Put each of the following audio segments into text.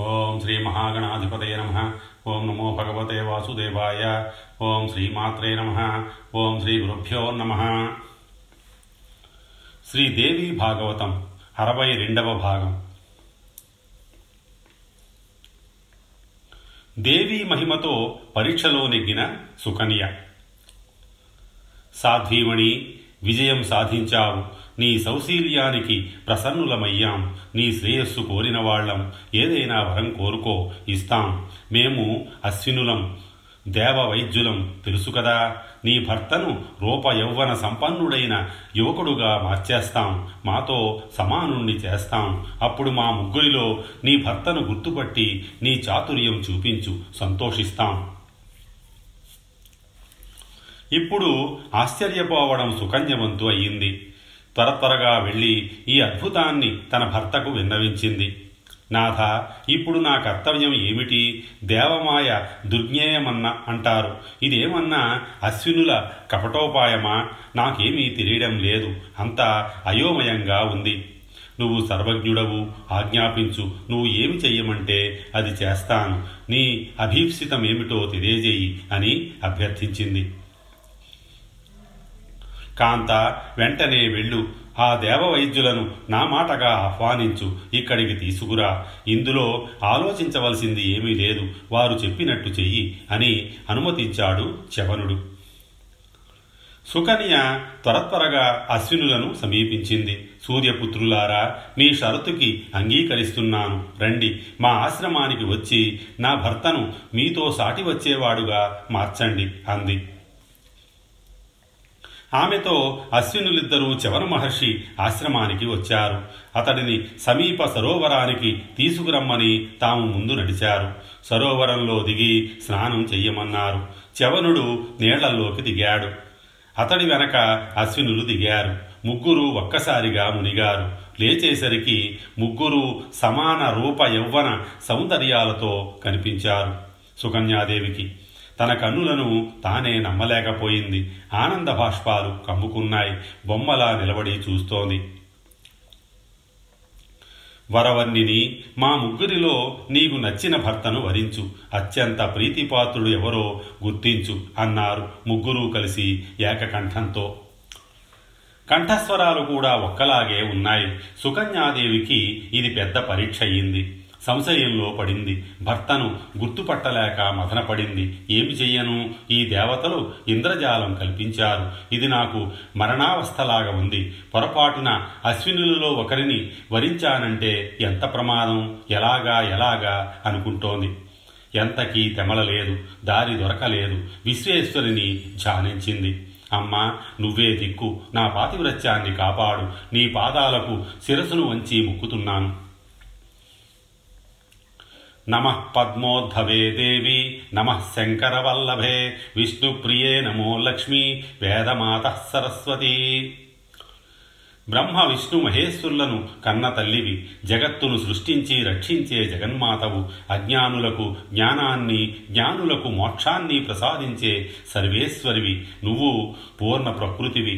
ఓం శ్రీ మహాగణాధిపతయ నమ. ఓం నమో భగవతే వాసుదేవాయ. ఓం శ్రీమాత్రే నమ. ఓం శ్రీ గురుభ్యో నమ. శ్రీదేవి భాగవతం అరవై రెండవ భాగం. దేవీ మహిమతో పరీక్షలో నెగ్గిన సుకన్య. సాధ్వీమణి విజయం సాధించావు. నీ సౌశీల్యానికి ప్రసన్నులమయ్యాం. నీ శ్రేయస్సు కోరిన వాళ్ళం. ఏదైనా వరం కోరుకో ఇస్తాం. మేము అశ్వినులం దేవ వైద్యులం తెలుసు కదా నీ భర్తను రూప యౌవన సంపన్నుడైన యువకుడుగా మార్చేస్తాం. మాతో సమానుణ్ణి చేస్తాం. అప్పుడు మా ముగ్గురిలో నీ భర్తను గుర్తుపట్టి నీ చాతుర్యం చూపించు సంతోషిస్తాం. ఇప్పుడు ఆశ్చర్యపోవడం సుకన్యవంతు అయ్యింది. త్వర త్వరగా వెళ్ళి ఈ అద్భుతాన్ని తన భర్తకు విన్నవించింది. నాథ ఇప్పుడు నా కర్తవ్యం ఏమిటి? దేవమాయ దుర్జ్ఞేయమన్న అంటారు. ఇదేమన్నా అశ్వినుల కపటోపాయమా? నాకేమీ తెలియడం లేదు. అంతా అయోమయంగా ఉంది. నువ్వు సర్వజ్ఞుడవు ఆజ్ఞాపించు. నువ్వు ఏమి చెయ్యమంటే అది చేస్తాను. నీ అభీప్సితమేమిటో తెలియజేయి అని అభ్యర్థించింది. కాంత వెంటనే వెళ్ళు. ఆ దేవవైద్యులను నా మాటగా ఆహ్వానించు. ఇక్కడికి తీసుకురా. ఇందులో ఆలోచించవలసింది ఏమీ లేదు. వారు చెప్పినట్టు చెయ్యి అని అనుమతించాడు చవనుడు సుకన్య త్వరత్వరగా అశ్వినులను సమీపించింది. సూర్యపుత్రులారా మీ షరతుకి అంగీకరిస్తున్నాను. రండి మా ఆశ్రమానికి వచ్చి నా భర్తను మీతో సాటి వచ్చేవాడుగా మార్చండి అంది. ఆమెతో అశ్వినులిద్దరూ చవన మహర్షి ఆశ్రమానికి వచ్చారు. అతడిని సమీప సరోవరానికి తీసుకురమ్మని తాము ముందు నడిచారు. సరోవరంలో దిగి స్నానం చెయ్యమన్నారు. చవనుడు నీళ్ళలోకి దిగాడు. అతడి వెనక అశ్వినులు దిగారు. ముగ్గురు ఒక్కసారిగా మునిగారు. లేచేసరికి ముగ్గురు సమాన రూప యౌవన సౌందర్యాలతో కనిపించారు. సుకన్యాదేవికి తన కన్నులను తానే నమ్మలేకపోయింది. ఆనంద బాష్పాలు కమ్ముకున్నాయి. బొమ్మలా నిలబడి చూస్తోంది. వరవర్ణిని మా ముగ్గురిలో నీకు నచ్చిన భర్తను వరించు. అత్యంత ప్రీతిపాత్రుడు ఎవరో గుర్తించు అన్నారు ముగ్గురూ కలిసి ఏకకంఠంతో. కంఠస్వరాలు కూడా ఒక్కలాగే ఉన్నాయి. సుకన్యాదేవికి ఇది పెద్ద పరీక్ష అయింది. సంశయంలో పడింది. భర్తను గుర్తుపట్టలేక మదనపడింది. ఏమి చెయ్యను? ఈ దేవతలు ఇంద్రజాలం కల్పించారు. ఇది నాకు మరణావస్థలాగా ఉంది. పొరపాటున అశ్వినులలో ఒకరిని వరించానంటే ఎంత ప్రమాదం? ఎలాగా ఎలాగా? అనుకుంటోంది. ఎంతకీ తెమలలేదు దారి దొరకలేదు. విశ్వేశ్వరిని ధ్యానించింది. అమ్మా నువ్వే దిక్కు. నా పాతివ్రత్యాన్ని కాపాడు. నీ పాదాలకు శిరసును వంచి మొక్కుతున్నాను. నమ పద్మోద్ధవే దేవి నమ శంకరవల్లభే విష్ణుప్రియే నమో లక్ష్మీ వేదమాత సరస్వతి. బ్రహ్మ విష్ణు మహేశ్వరులను కన్న తల్లివి జగత్తును సృష్టించి రక్షించే జగన్మాతవు అజ్ఞానులకు జ్ఞానాన్ని జ్ఞానులకు మోక్షాన్ని ప్రసాదించే సర్వేశ్వరివి నువ్వు పూర్ణ ప్రకృతివి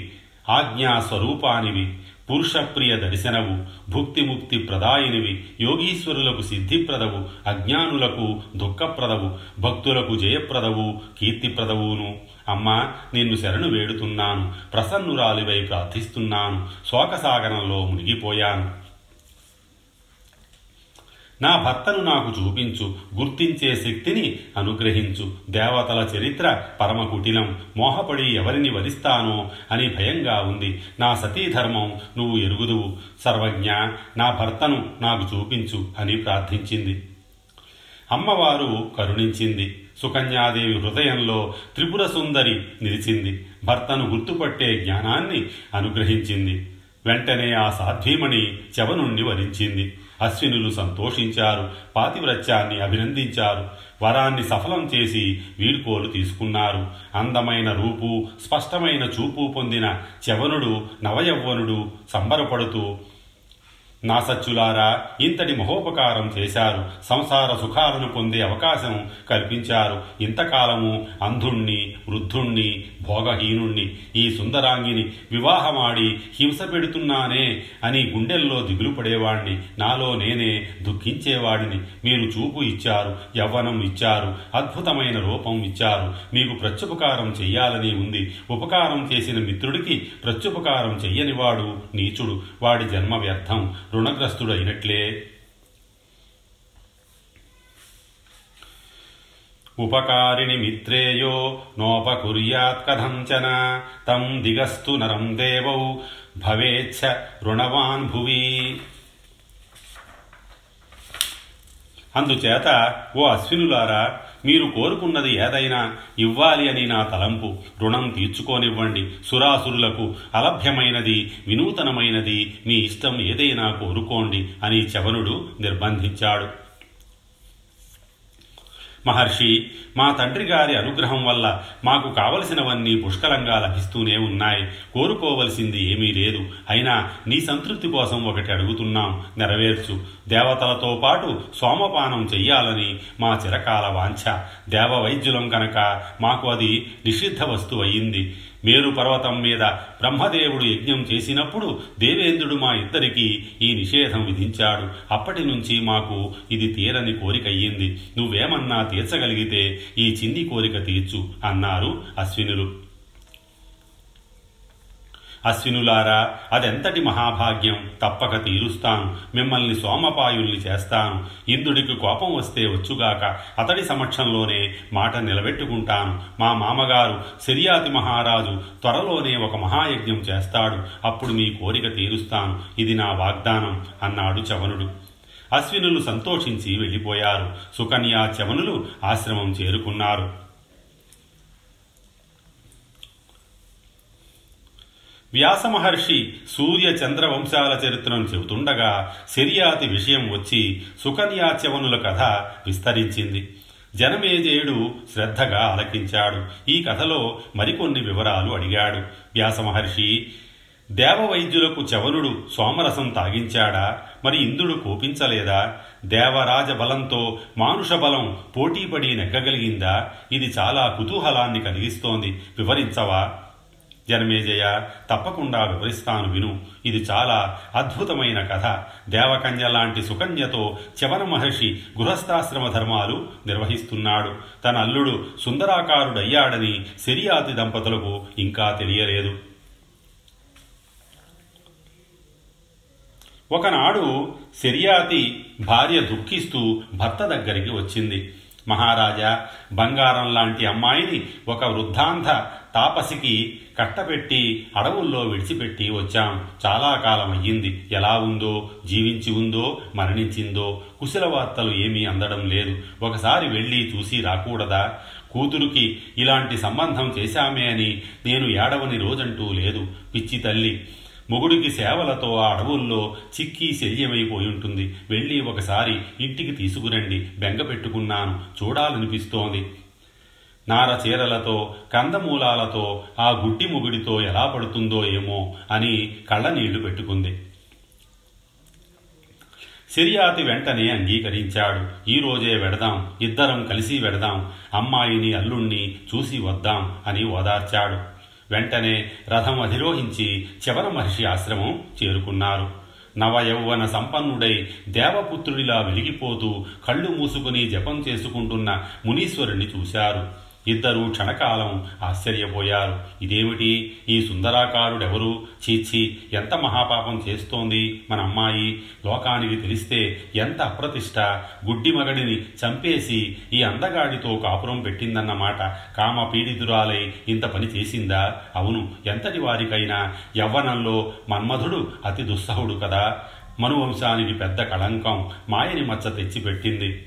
ఆజ్ఞా స్వరూపానివి పురుషప్రియ దర్శనవు భుక్తిముక్తి ప్రదాయినివి యోగీశ్వరులకు సిద్ధిప్రదవు అజ్ఞానులకు దుఃఖప్రదవు భక్తులకు జయప్రదవు కీర్తిప్రదవును అమ్మా నిన్ను శరణు వేడుతున్నాను ప్రసన్నురాలివై ప్రార్థిస్తున్నాను శోకసాగరంలో మునిగిపోయాను నా భర్తను నాకు చూపించు గుర్తించే శక్తిని అనుగ్రహించు. దేవతల చరిత్ర పరమ కుటిలం మోహపడి ఎవరిని వధిస్తానో అని భయంగా ఉంది. నా సతీధర్మం నువ్వు ఎరుగుదువు. సర్వజ్ఞ నా భర్తను నాకు చూపించు అని ప్రార్థించింది. అమ్మవారు కరుణించింది. సుకన్యాదేవి హృదయంలో త్రిపుర సుందరి నిలిచింది. భర్తను గుర్తుపట్టే జ్ఞానాన్ని అనుగ్రహించింది. వెంటనే ఆ సాధ్వీమణి చెవనుండి వరించింది అశ్వినులు సంతోషించారు పాతివ్రత్యాన్ని అభినందించారు వరాన్ని సఫలం చేసి వీడ్కోలు తీసుకున్నారు. అందమైన రూపు స్పష్టమైన చూపు పొందిన చవనుడు నవయవ్వనుడు సంబరపడుతూ నా సచ్చులారా ఇంతటి మహోపకారం చేశారు. సంసార సుఖాలను పొందే అవకాశం కల్పించారు. ఇంతకాలము అంధుణ్ణి వృద్ధుణ్ణి భోగహీనుణ్ణి ఈ సుందరాంగిని వివాహమాడి హింస పెడుతున్నానే అని గుండెల్లో దిగులు పడేవాణ్ణి. నాలో నేనే దుఃఖించేవాడిని. మీరు చూపు ఇచ్చారు యవ్వనం ఇచ్చారు అద్భుతమైన రూపం ఇచ్చారు. మీకు ప్రత్యుపకారం చెయ్యాలని ఉంది. ఉపకారం చేసిన మిత్రుడికి ప్రత్యుపకారం చెయ్యనివాడు నీచుడు. వాడి జన్మ వ్యర్థం. రుణగ్రస్తుడైనట్లే. ఉపకారిణి మిత్రేయో నోపకుర్యాత్ కథంచన తం దిగస్తు నరం దేవౌ భవేచ్ఛ రుణవాన్ భువి. అందుచేత ఓ అశ్వినులారా మీరు కోరుకున్నది ఏదైనా ఇవ్వాలి అని నా తలంపు. రుణం తీర్చుకోనివ్వండి. సురాసురులకు అలభ్యమైనది వినూతనమైనది మీ ఇష్టం ఏదైనా కోరుకోండి అని చవనుడు నిర్బంధించాడు. మహర్షి మా తండ్రి గారి అనుగ్రహం వల్ల మాకు కావలసినవన్నీ పుష్కలంగా లభిస్తూనే ఉన్నాయి. కోరుకోవలసింది ఏమీ లేదు. అయినా నీ సంతృప్తి కోసం ఒకటి అడుగుతున్నాం. నెరవేర్చు. దేవతలతో పాటు సోమపానం చెయ్యాలని మా చిరకాల వాంఛ. దేవ వైద్యులం కనుక మాకు అది నిషిద్ధ వస్తువు అయింది మేరు పర్వతం మీద బ్రహ్మదేవుడు యజ్ఞం చేసినప్పుడు దేవేంద్రుడు మా ఇద్దరికీ ఈ నిషేధం విధించాడు. అప్పటి నుంచి మాకు ఇది తీరని కోరికయ్యింది. నువ్వేమన్నా తీర్చగలిగితే ఈ చిన్ని కోరిక తీర్చు అన్నారు అశ్వినులు. అశ్వినులారా అదెంతటి మహాభాగ్యం? తప్పక తీరుస్తాను. మిమ్మల్ని సోమపాయుల్ని చేస్తాను. ఇంద్రుడికి కోపం వస్తే వచ్చుగాక అతడి సమక్షంలోనే మాట నిలబెట్టుకుంటాను. మా మామగారు సిరియాతి మహారాజు త్వరలోనే ఒక మహాయజ్ఞం చేస్తాడు. అప్పుడు మీ కోరిక తీరుస్తాను. ఇది నా వాగ్దానం అన్నాడు చవనుడు. అశ్వినులు సంతోషించి వెళ్ళిపోయారు. సుకన్య చవనులు ఆశ్రమం చేరుకున్నారు. వ్యాసమహర్షి సూర్య చంద్ర వంశాల చరిత్రను చెబుతుండగా శర్యాతి విషయం వచ్చి సుకన్యాచవనుల కథ విస్తరించింది. జనమేజేయుడు శ్రద్ధగా ఆలకించాడు. ఈ కథలో మరికొన్ని వివరాలు అడిగాడు. వ్యాసమహర్షి దేవవైద్యులకు చవనుడు సోమరసం తాగించాడా? మరి ఇంద్రుడు కోపించలేదా? దేవరాజ బలంతో మానుష బలం పోటీపడి నెగ్గగలిగిందా? ఇది చాలా కుతూహలాన్ని కలిగిస్తోంది. వివరించవా? జనమేజయ తప్పకుండా వివరిస్తాను విను. ఇది చాలా అద్భుతమైన కథ. దేవకన్య లాంటి సుకన్యతో చవన మహర్షి గృహస్థాశ్రమ ధర్మాలు నిర్వహిస్తున్నాడు. తన అల్లుడు సుందరాకారుడయ్యాడని శరియాతి దంపతులకు ఇంకా తెలియలేదు. ఒకనాడు శర్యాతి భార్య దుఃఖిస్తూ భర్త దగ్గరికి వచ్చింది. మహారాజా బంగారం లాంటి అమ్మాయిని ఒక వృద్ధాంధ తాపసికి కట్టపెట్టి అడవుల్లో విడిచిపెట్టి వచ్చాం. చాలా కాలం అయ్యింది. ఎలా ఉందో జీవించి ఉందో మరణించిందో కుశల వార్తలు ఏమీ అందడం లేదు. ఒకసారి వెళ్ళి చూసి రాకూడదా? కూతురుకి ఇలాంటి సంబంధం చేశామే అని నేను ఏడవని రోజంటూ లేదు. పిచ్చి తల్లి మొగుడికి సేవలతో ఆ అడవుల్లో చిక్కి శల్యమైపోయి ఉంటుంది. వెళ్ళి ఒకసారి ఇంటికి తీసుకురండి. బెంగ పెట్టుకున్నాను. చూడాలనిపిస్తోంది. నార చీరలతో కందమూలాలతో ఆ గుడ్డి మొగుడితో ఎలా పడుతుందో ఏమో అని కళ్ళనీళ్ళు పెట్టుకుంది. సిరియాతి వెంటనే అంగీకరించాడు. ఈరోజే వెడదాం. ఇద్దరం కలిసి వెడదాం. అమ్మాయిని అల్లుణ్ణి చూసి వద్దాం అని ఓదార్చాడు. వెంటనే రథం అధిరోహించి చివర మహర్షి ఆశ్రమం చేరుకున్నారు. నవయౌవన సంపన్నుడై దేవపుత్రుడిలా వెలిగిపోతూ కళ్ళు మూసుకుని జపం చేసుకుంటున్న మునీశ్వరుణ్ణి చూశారు. ఇద్దరూ క్షణకాలం ఆశ్చర్యపోయారు. ఇదేమిటి? ఈ సుందరాకారుడెవరు? చీచి ఎంత మహాపాపం చేస్తోంది మన అమ్మాయి. లోకానికి తెలిస్తే ఎంత అప్రతిష్ట. గుడ్డి మగడిని చంపేసి ఈ అందగాడితో కాపురం పెట్టిందన్నమాట. కామ పీడితురాలై ఇంత పని చేసిందా? అవును ఎంతటి వారికైనా. యవ్వనంలో మన్మధుడు అతి దుస్సహుడు కదా. మనువంశానికి పెద్ద కళంకం. మాయని మచ్చ తెచ్చిపెట్టింది.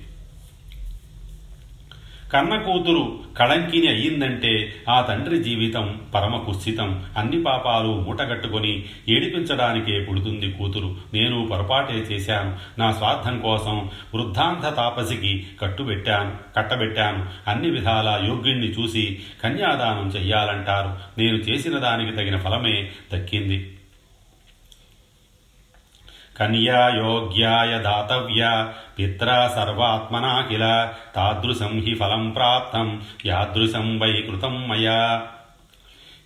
కన్న కూతురు కళంకిని అయ్యిందంటే ఆ తండ్రి జీవితం పరమ కుత్సితం అన్ని పాపాలు మూటగట్టుకొని ఏడిపించడానికే పుడుతుంది కూతురు. నేను పొరపాటే చేశాను. నా స్వార్థం కోసం వృద్ధాంత తాపసికి కట్టుబెట్టాను కట్టబెట్టాను. అన్ని విధాల యోగ్యుణ్ణి చూసి కన్యాదానం చెయ్యాలంటారు. నేను చేసిన దానికి తగిన ఫలమే దక్కింది. కన్యా యోగ్యాయ దాతవ్య పిత్రా సర్వాత్మనా కిల తాదృశం హి ఫలం ప్రాప్తం యాదృశం వై కృతం మయా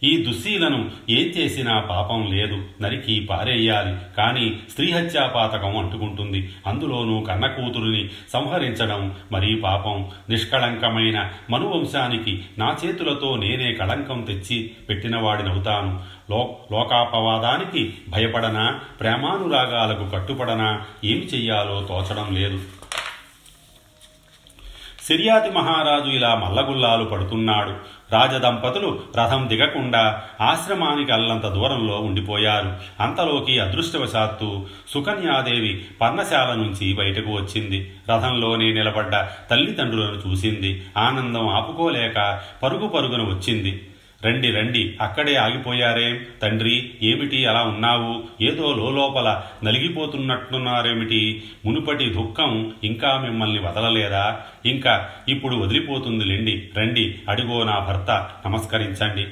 ఈ దుశ్శీలను ఏం చేసినా పాపం లేదు నరికి పారేయాలి. కానీ స్త్రీహత్యాపాతకం అంటుకుంటుంది. అందులోనూ కన్న కూతురిని సంహరించడం మరీ పాపం. నిష్కళంకమైన మనువంశానికి నా చేతులతో నేనే కళంకం తెచ్చి పెట్టినవాడినవుతాను. లో లోకాపవాదానికి భయపడనా? ప్రేమానురాగాలకు కట్టుపడనా ఏమి చెయ్యాలో తోచడం లేదు. సిరియాతి మహారాజు ఇలా మల్లగుల్లాలు పడుతున్నాడు. రాజదంపతులు రథం దిగకుండా ఆశ్రమానికి అల్లంత దూరంలో ఉండిపోయారు. అంతలోకి అదృష్టవశాత్తు సుకన్యాదేవి పర్ణశాల నుంచి బయటకు వచ్చింది. రథంలోనే నిలబడ్డ తల్లిదండ్రులను చూసింది. ఆనందం ఆపుకోలేక పరుగు పరుగున వచ్చింది. రండి రండి. అక్కడే ఆగిపోయారే. తండ్రి ఏమిటి అలా ఉన్నావు? ఏదో లోపల నలిగిపోతున్నట్టున్నారేమిటి? మునుపటి దుఃఖం ఇంకా మిమ్మల్ని వదలలేదా? ఇంకా ఇప్పుడు వదిలిపోతుంది లెండి. రండి అడిగో నా భర్త నమస్కరించండి.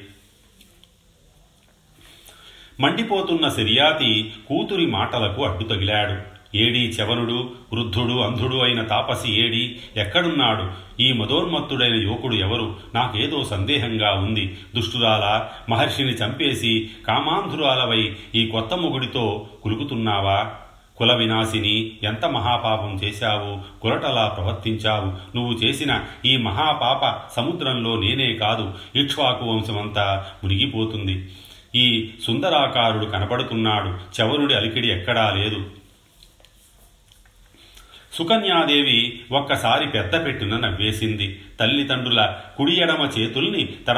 మండిపోతున్న సిరియాతి కూతురి మాటలకు అడ్డు తగిలాడు. ఏడి చవనుడు వృద్ధుడు అంధుడు అయిన తాపసి ఏడి ఎక్కడున్నాడు? ఈ మదోన్మత్తుడైన యువకుడు ఎవరు? నాకేదో సందేహంగా ఉంది. దుష్టురాల మహర్షిని చంపేసి కామాంధురాలవై ఈ కొత్త మొగుడితో కులుకుతున్నావా? కుల వినాశిని ఎంత మహాపాపం చేశావు? కులటలా ప్రవర్తించావు? నువ్వు చేసిన ఈ మహాపాప సముద్రంలో నేనే కాదు. ఇక్ష్వాకు వంశమంతా మునిగిపోతుంది. ఈ సుందరాకారుడు కనపడుతున్నాడు. చవరుడి అలికిడి ఎక్కడా లేదు. సుకన్యాదేవి ఒక్కసారి పెద్ద పెట్టున నవ్వేసింది. తల్లిదండ్రుల కుడి ఎడమ చేతుల్ని తన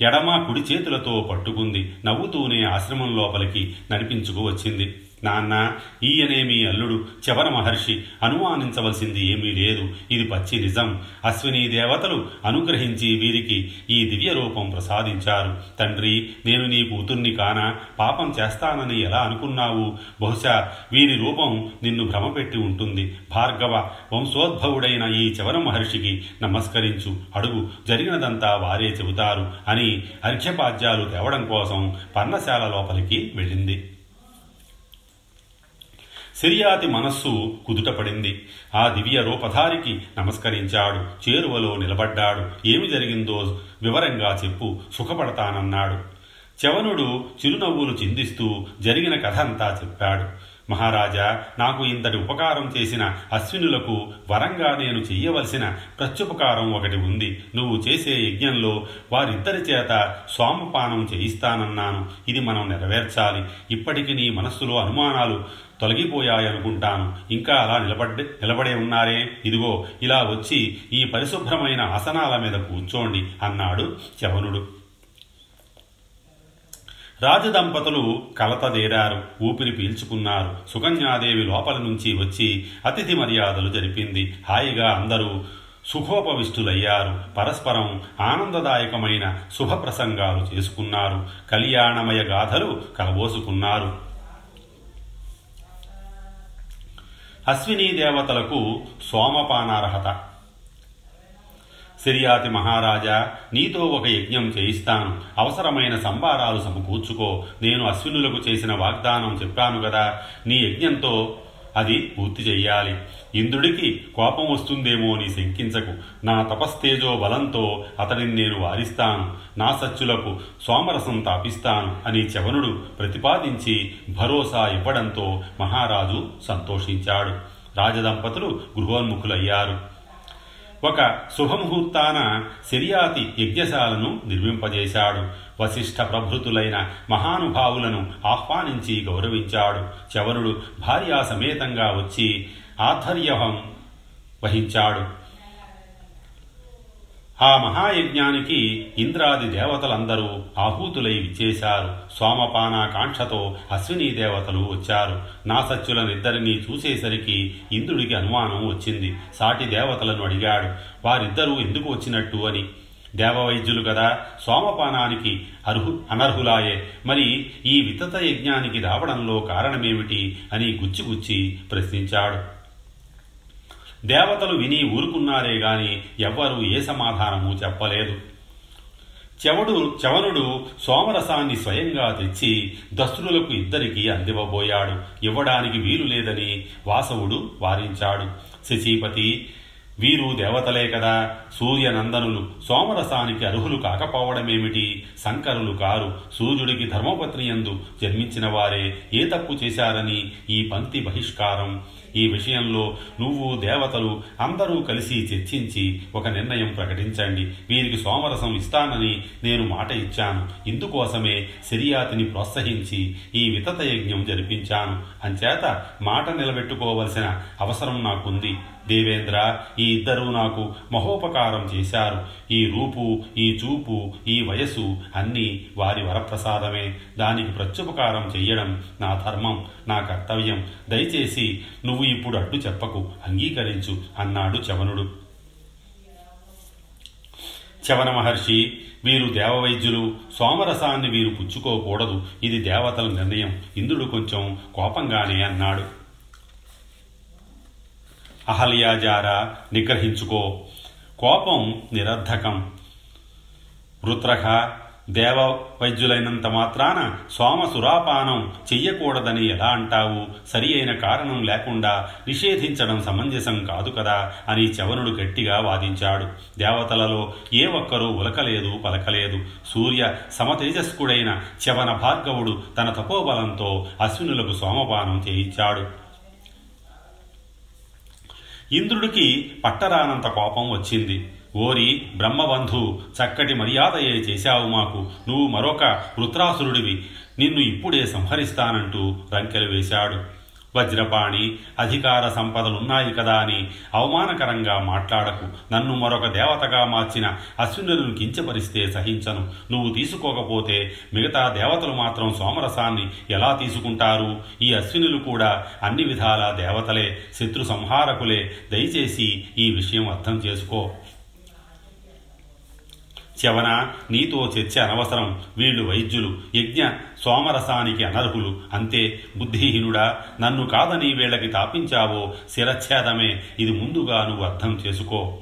ఎడమ కుడి చేతులతో పట్టుకుంది. నవ్వుతూనే ఆశ్రమం లోపలికి నడిపించుకు వచ్చింది. నాన్న ఈయనే మీ అల్లుడు. చవన మహర్షి అనుమానించవలసింది ఏమీ లేదు. ఇది పచ్చి నిజం. అశ్విని దేవతలు అనుగ్రహించి వీరికి ఈ దివ్య రూపం ప్రసాదించారు. తండ్రి నేను నీ కూతుర్ని కాన? పాపం చేస్తానని ఎలా అనుకున్నావు? బహుశా వీరి రూపం నిన్ను భ్రమపెట్టి ఉంటుంది. భార్గవ వంశోద్భవుడైన ఈ చవన మహర్షికి నమస్కరించు. అడుగు జరిగినదంతా వారే చెబుతారు అని అర్ఘ్యపాద్యాలు తేవడం కోసం పర్ణశాల లోపలికి వెళ్ళింది. సిరియాతి మనస్సు కుదుటపడింది. ఆ దివ్య రూపధారికి నమస్కరించాడు. చేరువలో నిలబడ్డాడు. ఏమి జరిగిందో వివరంగా చెప్పు. సుఖపడతానన్నాడు. చవనుడు చిరునవ్వులు చిందిస్తూ జరిగిన కథ అంతా చెప్పాడు. మహారాజా నాకు ఇంతటి ఉపకారం చేసిన అశ్వినులకు వరంగా నేను చెయ్యవలసిన ప్రత్యుపకారం ఒకటి ఉంది. నువ్వు చేసే యజ్ఞంలో వారిద్దరి చేత స్వామపానం చేయిస్తానన్నాను. ఇది మనం నెరవేర్చాలి. ఇప్పటికి నీ మనస్సులో అనుమానాలు తొలగిపోయాయనుకుంటాను. ఇంకా అలా నిలబడ్డే నిలబడే ఉన్నారే? ఇదిగో ఇలా వచ్చి ఈ పరిశుభ్రమైన ఆసనాల మీద కూర్చోండి అన్నాడు చవనుడు రాజదంపతులు కలతదేరారు ఊపిరి పీల్చుకున్నారు. సుకన్యాదేవి లోపల నుంచి వచ్చి అతిథి మర్యాదలు జరిపింది. హాయిగా అందరూ సుఖోపవిష్టులయ్యారు. పరస్పరం ఆనందదాయకమైన శుభప్రసంగాలు చేసుకున్నారు. కళ్యాణమయ గాథలు కలబోసుకున్నారు. అశ్వినీ దేవతలకు సోమపానార్హత. సిరియాతి మహారాజా నీతో ఒక యజ్ఞం చేయిస్తాను. అవసరమైన సంబారాలు సమకూర్చుకో. నేను అశ్వినులకు చేసిన వాగ్దానం చెప్పాను కదా. నీ యజ్ఞంతో అది పూర్తి చెయ్యాలి. ఇంద్రుడికి కోపం వస్తుందేమో అని శంకించకు. నా తపస్తేజో బలంతో అతడిని నేను వారిస్తాను. నా సచ్చులకు సోమరసం తాపిస్తాను అని చవనుడు ప్రతిపాదించి భరోసా ఇవ్వడంతో మహారాజు సంతోషించాడు. రాజదంపతులు గృహోన్ముఖులయ్యారు. ఒక శుభముహూర్తాన శర్యాతి యజ్ఞశాలను నిర్మింపజేశాడు. వశిష్ఠ ప్రభృతులైన మహానుభావులను ఆహ్వానించి గౌరవించాడు. చవరుడు భార్యా సమేతంగా వచ్చి ఆధ్వర్యం వహించాడు. ఆ మహాయజ్ఞానికి ఇంద్రాది దేవతలందరూ ఆహూతులై విచ్చేశారు. సోమపానాకాంక్షతో అశ్విని దేవతలు వచ్చారు. నాసత్యులనిద్దరినీ చూసేసరికి ఇంద్రుడికి అనుమానం వచ్చింది. సాటి దేవతలను అడిగాడు వారిద్దరూ ఎందుకు వచ్చినట్టు? అని. దేవవైద్యులు కదా సోమపానానికి అర్హు అనర్హులాయే. మరి ఈ వితత యజ్ఞానికి రావడంలో కారణమేమిటి అని గుచ్చిగుచ్చి ప్రశ్నించాడు. దేవతలు విని ఊరుకున్నారే గాని ఎవ్వరూ ఏ సమాధానము చెప్పలేదు. చెవడు చవనుడు సోమరసాన్ని స్వయంగా తెచ్చి దస్తులకు ఇద్దరికీ అందివ్వబోయాడు. ఇవ్వడానికి వీలు లేదని వాసవుడు వారించాడు. శశీపతి వీరు దేవతలే కదా. సూర్యనందనులు సోమరసానికి అర్హులు కాకపోవడమేమిటి? శంకరులు కారు సూర్యుడికి ధర్మపత్ని యందు జన్మించిన వారే ఏ తప్పు చేశారని ఈ పంక్తి బహిష్కారం. ఈ విషయంలో నువ్వు దేవతలు అందరూ కలిసి చర్చించి ఒక నిర్ణయం ప్రకటించండి. వీరికి సోమరసం ఇస్తానని నేను మాట ఇచ్చాను. ఇందుకోసమే సిరియాతిని ప్రోత్సహించి ఈ వితత యజ్ఞం జరిపించాను. అంచేత మాట నిలబెట్టుకోవలసిన అవసరం నాకుంది. దేవేంద్ర ఈ ఇద్దరూ నాకు మహోపకారం చేశారు. ఈ రూపు ఈ చూపు ఈ వయస్సు అన్నీ వారి వరప్రసాదమే. దానికి ప్రత్యుపకారం చెయ్యడం నా ధర్మం నా కర్తవ్యం. దయచేసి నువ్వు ఇప్పుడు అడ్డు చెప్పకు అంగీకరించు అన్నాడు చవనుడు. చవన మహర్షి వీరు దేవవైద్యులు సోమరసాన్ని వీరు పుచ్చుకోకూడదు. ఇది దేవతల నిర్ణయం. ఇంద్రుడు కొంచెం కోపంగానే అన్నాడు. అహల్యాజార నిగ్రహించుకో. కోపం నిరర్ధకం. వృత్రహ దేవ వైద్యులైనంత మాత్రాన సోమ సురాపానం చెయ్యకూడదని ఎలా అంటావు? సరి అయిన కారణం లేకుండా నిషేధించడం సమంజసం కాదు కదా అని చవనుడు గట్టిగా వాదించాడు. దేవతలలో ఏ ఒక్కరూ ఉలకలేదు పలకలేదు. సూర్య సమతేజస్కుడైన చవన భార్గవుడు తన తపోబలంతో అశ్వినులకు సోమపానం చేయించాడు. ఇంద్రుడికి పట్టరానంత కోపం వచ్చింది. ఓరి బ్రహ్మబంధు చక్కటి మర్యాదయే చేశావు మాకు. నువ్వు మరొక వృత్రాసురుడివి నిన్ను ఇప్పుడే సంహరిస్తానంటూ రంకెలు వేశాడు. వజ్రపాణి అధికార సంపదలున్నాయి కదా అని అవమానకరంగా మాట్లాడకు. నన్ను మరొక దేవతగా మార్చిన అశ్వినులను కించపరిస్తే సహించను. నువ్వు తీసుకోకపోతే మిగతా దేవతలు మాత్రం సోమరసాన్ని ఎలా తీసుకుంటారు? ఈ అశ్వినులు కూడా అన్ని విధాల దేవతలే శత్రు సంహారకులే. దయచేసి ఈ విషయం అర్థం చేసుకో. చవన నీతో చర్చ అనవసరం. వీళ్ళు వైద్యులు యజ్ఞ సోమరసానికి అనర్హులు. అంతే బుద్ధిహీనుడా నన్ను కాదని వీళ్ళకి తాపించావో శిరచ్ఛేదమే ఇది ముందుగా నువ్వు అర్థం చేసుకో.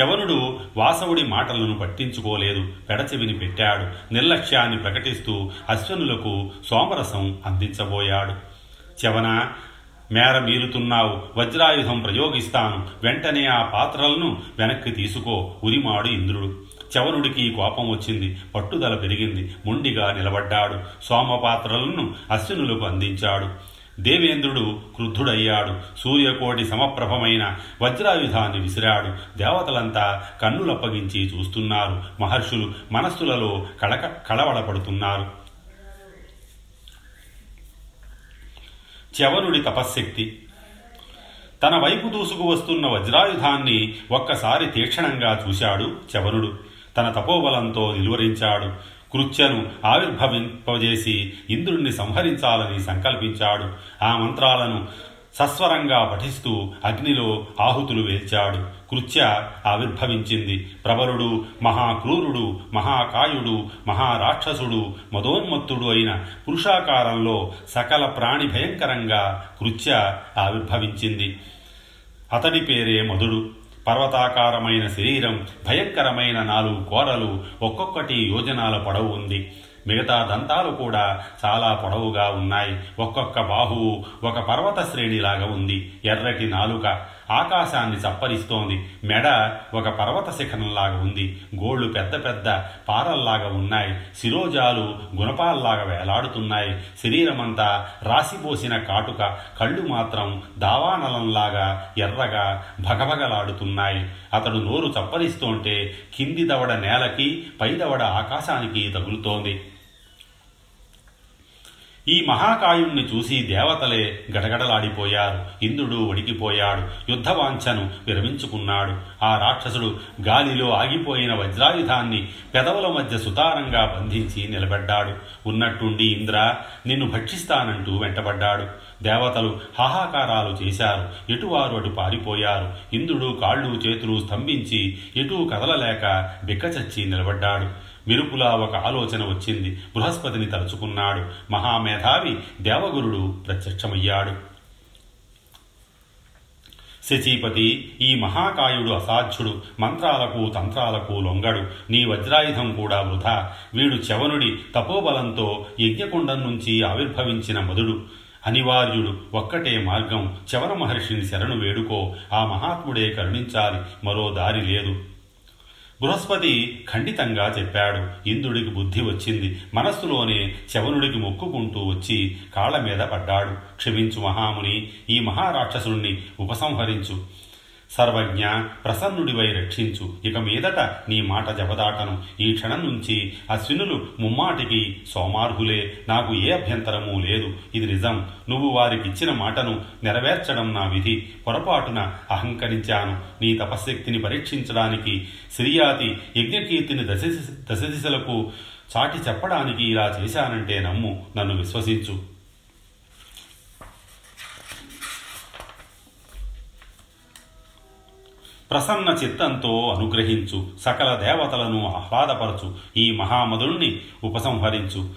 చవనుడు వాసవుడి మాటలను పట్టించుకోలేదు. పెడచెవిని పెట్టాడు. నిర్లక్ష్యాన్ని ప్రకటిస్తూ అశ్వనులకు సోమరసం అందించబోయాడు. చవన మేర మీరుతున్నావు. వజ్రాయుధం ప్రయోగిస్తాను. వెంటనే ఆ పాత్రలను వెనక్కి తీసుకో. ఉరిమాడు ఇంద్రుడు. చవనుడికి కోపం వచ్చింది. పట్టుదల పెరిగింది. మొండిగా నిలబడ్డాడు. సోమపాత్రలను అశ్వినులకు అందించాడు. దేవేంద్రుడు క్రుద్ధుడయ్యాడు. సూర్యకోటి సమప్రభమైన వజ్రాయుధాన్ని విసిరాడు. దేవతలంతా కన్నులప్పగించి చూస్తున్నారు. మహర్షులు మనస్సులలో కళక కళవళపడుతున్నారు. చవనుడి తపశ్శక్తి. తన వైపు దూసుకు వస్తున్న వజ్రాయుధాన్ని ఒక్కసారి తీక్షణంగా చూశాడు చవనుడు తన తపోబలంతో నిలువరించాడు. కృత్యను ఆవిర్భవింపజేసి ఇంద్రుణ్ణి సంహరించాలని సంకల్పించాడు. ఆ మంత్రాలను సస్వరంగా పఠిస్తూ అగ్నిలో ఆహుతులు వేల్చాడు. కృత్య ఆవిర్భవించింది. ప్రబలుడు మహాక్రూరుడు మహాకాయుడు మహారాక్షసుడు మదోన్మత్తుడు అయిన పురుషాకారంలో సకల ప్రాణి భయంకరంగా కృత్య ఆవిర్భవించింది. అతడి పేరే మధుడు. పర్వతాకారమైన శరీరం భయంకరమైన నాలుగు కోరలు ఒక్కొక్కటి యోజనాల పొడవు ఉంది. మిగతా దంతాలు కూడా చాలా పొడవుగా ఉన్నాయి. ఒక్కొక్క బాహువు ఒక పర్వత శ్రేణిలాగా ఉంది. ఎర్రటి నాలుక ఆకాశాన్ని చప్పరిస్తోంది. మెడ ఒక పర్వత శిఖరంలాగా ఉంది. గోళ్ళు పెద్ద పెద్ద పారల్లాగా ఉన్నాయి. శిరోజాలు గుణపాల్లాగా వేలాడుతున్నాయి. శరీరమంతా రాసిపోసిన కాటుక కళ్ళు మాత్రం దావానలంలాగా ఎర్రగా భగభగలాడుతున్నాయి. అతడు నోరు చప్పరిస్తుంటే కింది దవడ నేలకి పైదవడ ఆకాశానికి తగులుతోంది. ఈ మహాకాయుణ్ణి చూసి దేవతలే గడగడలాడిపోయారు. ఇంద్రుడు వణికిపోయాడు యుద్ధవాంఛను విరమించుకున్నాడు. ఆ రాక్షసుడు గాలిలో ఆగిపోయిన వజ్రాయుధాన్ని పెదవుల మధ్య సుతారంగా బంధించి నిలబడ్డాడు. ఉన్నట్టుండి ఇంద్ర నిన్ను భక్షిస్తానంటూ వెంటబడ్డాడు. దేవతలు హాహాకారాలు చేశారు. ఎటువారు అటు పారిపోయారు. ఇంద్రుడు కాళ్ళు చేతులు స్తంభించి ఎటూ కదలలేక బిక్కచచ్చి నిలబడ్డాడు. మెరుపులా ఒక ఆలోచన వచ్చింది. బృహస్పతిని తలుచుకున్నాడు. మహామేధావి దేవగురుడు ప్రత్యక్షమయ్యాడు. శచీపతి ఈ మహాకాయుడు అసాధ్యుడు. మంత్రాలకు తంత్రాలకు లొంగడు. నీ వజ్రాయుధం కూడా వృధా. వీడు చవనుడి తపోబలంతో యజ్ఞకుండం నుంచి ఆవిర్భవించిన మధుడు. అనివార్యుడు ఒక్కటే మార్గం. చవన మహర్షిని శరణు వేడుకో. ఆ మహాత్ముడే కరుణించాలి. మరో దారి లేదు. బృహస్పతి ఖండితంగా చెప్పాడు ఇంద్రుడికి బుద్ధి వచ్చింది. మనస్సులోనే చవనుడికి మొక్కుకుంటూ వచ్చి కాళ్ళ మీద పడ్డాడు. క్షమించు మహాముని ఈ మహారాక్షసుణ్ణి ఉపసంహరించు. సర్వజ్ఞ ప్రసన్నుడివై రక్షించు. ఇక మీదట నీ మాట జపదాటను. ఈ క్షణం నుంచి అశ్వినులు ముమ్మాటికి సోమార్హులే. నాకు ఏ అభ్యంతరమూ లేదు. ఇది నిజం. నువ్వు వారికిచ్చిన మాటను నెరవేర్చడం నా విధి. పొరపాటున అహంకరించాను. నీ తపశ్శక్తిని పరీక్షించడానికి సిరియాతి యజ్ఞకీర్తిని దశ దశ దిశలకు చాటి చెప్పడానికి ఇలా చేశానంటే నమ్ము. నన్ను విశ్వసించు. ప్రసన్న చిత్తంతో అనుగ్రహించు సకల దేవతలను ఆహ్లాదపరచు ఈ మహామధుల్ని ఉపసంహరించు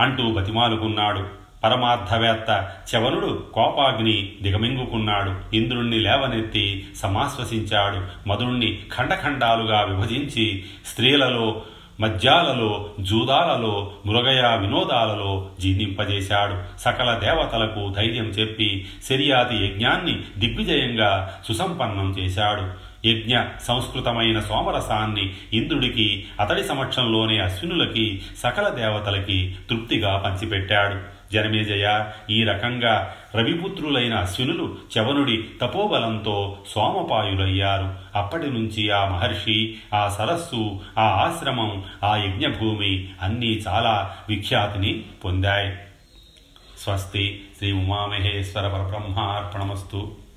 అంటూ బతిమాలుకున్నాడు. పరమార్థవేత్త చవనుడు కోపాగ్ని దిగమింగుకున్నాడు. ఇంద్రుణ్ణి లేవనెత్తి సమాశ్వసించాడు. మధుణ్ణి ఖండఖండాలుగా విభజించి స్త్రీలలో మద్యాలలో జూదాలలో మృగయ వినోదాలలో జీర్ణింపజేశాడు. సకల దేవతలకు ధైర్యం చెప్పి శర్యాతి యజ్ఞాన్ని దిగ్విజయంగా సుసంపన్నం చేశాడు. యజ్ఞ సంస్కృతమైన సోమరసాన్ని ఇంద్రుడికి అతడి సమక్షంలోనే అశ్వినులకి సకల దేవతలకి తృప్తిగా పంచిపెట్టాడు. జనమేజయ ఈ రకంగా రవిపుత్రులైన అశ్వినులు చవనుడి తపోబలంతో సోమపాయులయ్యారు. అప్పటి నుంచి ఆ మహర్షి ఆ సరస్సు ఆ ఆశ్రమం ఆ యజ్ఞభూమి అన్నీ చాలా విఖ్యాతిని పొందాయి. స్వస్తి శ్రీ ఉమామహేశ్వర పరబ్రహ్మార్పణమస్తు.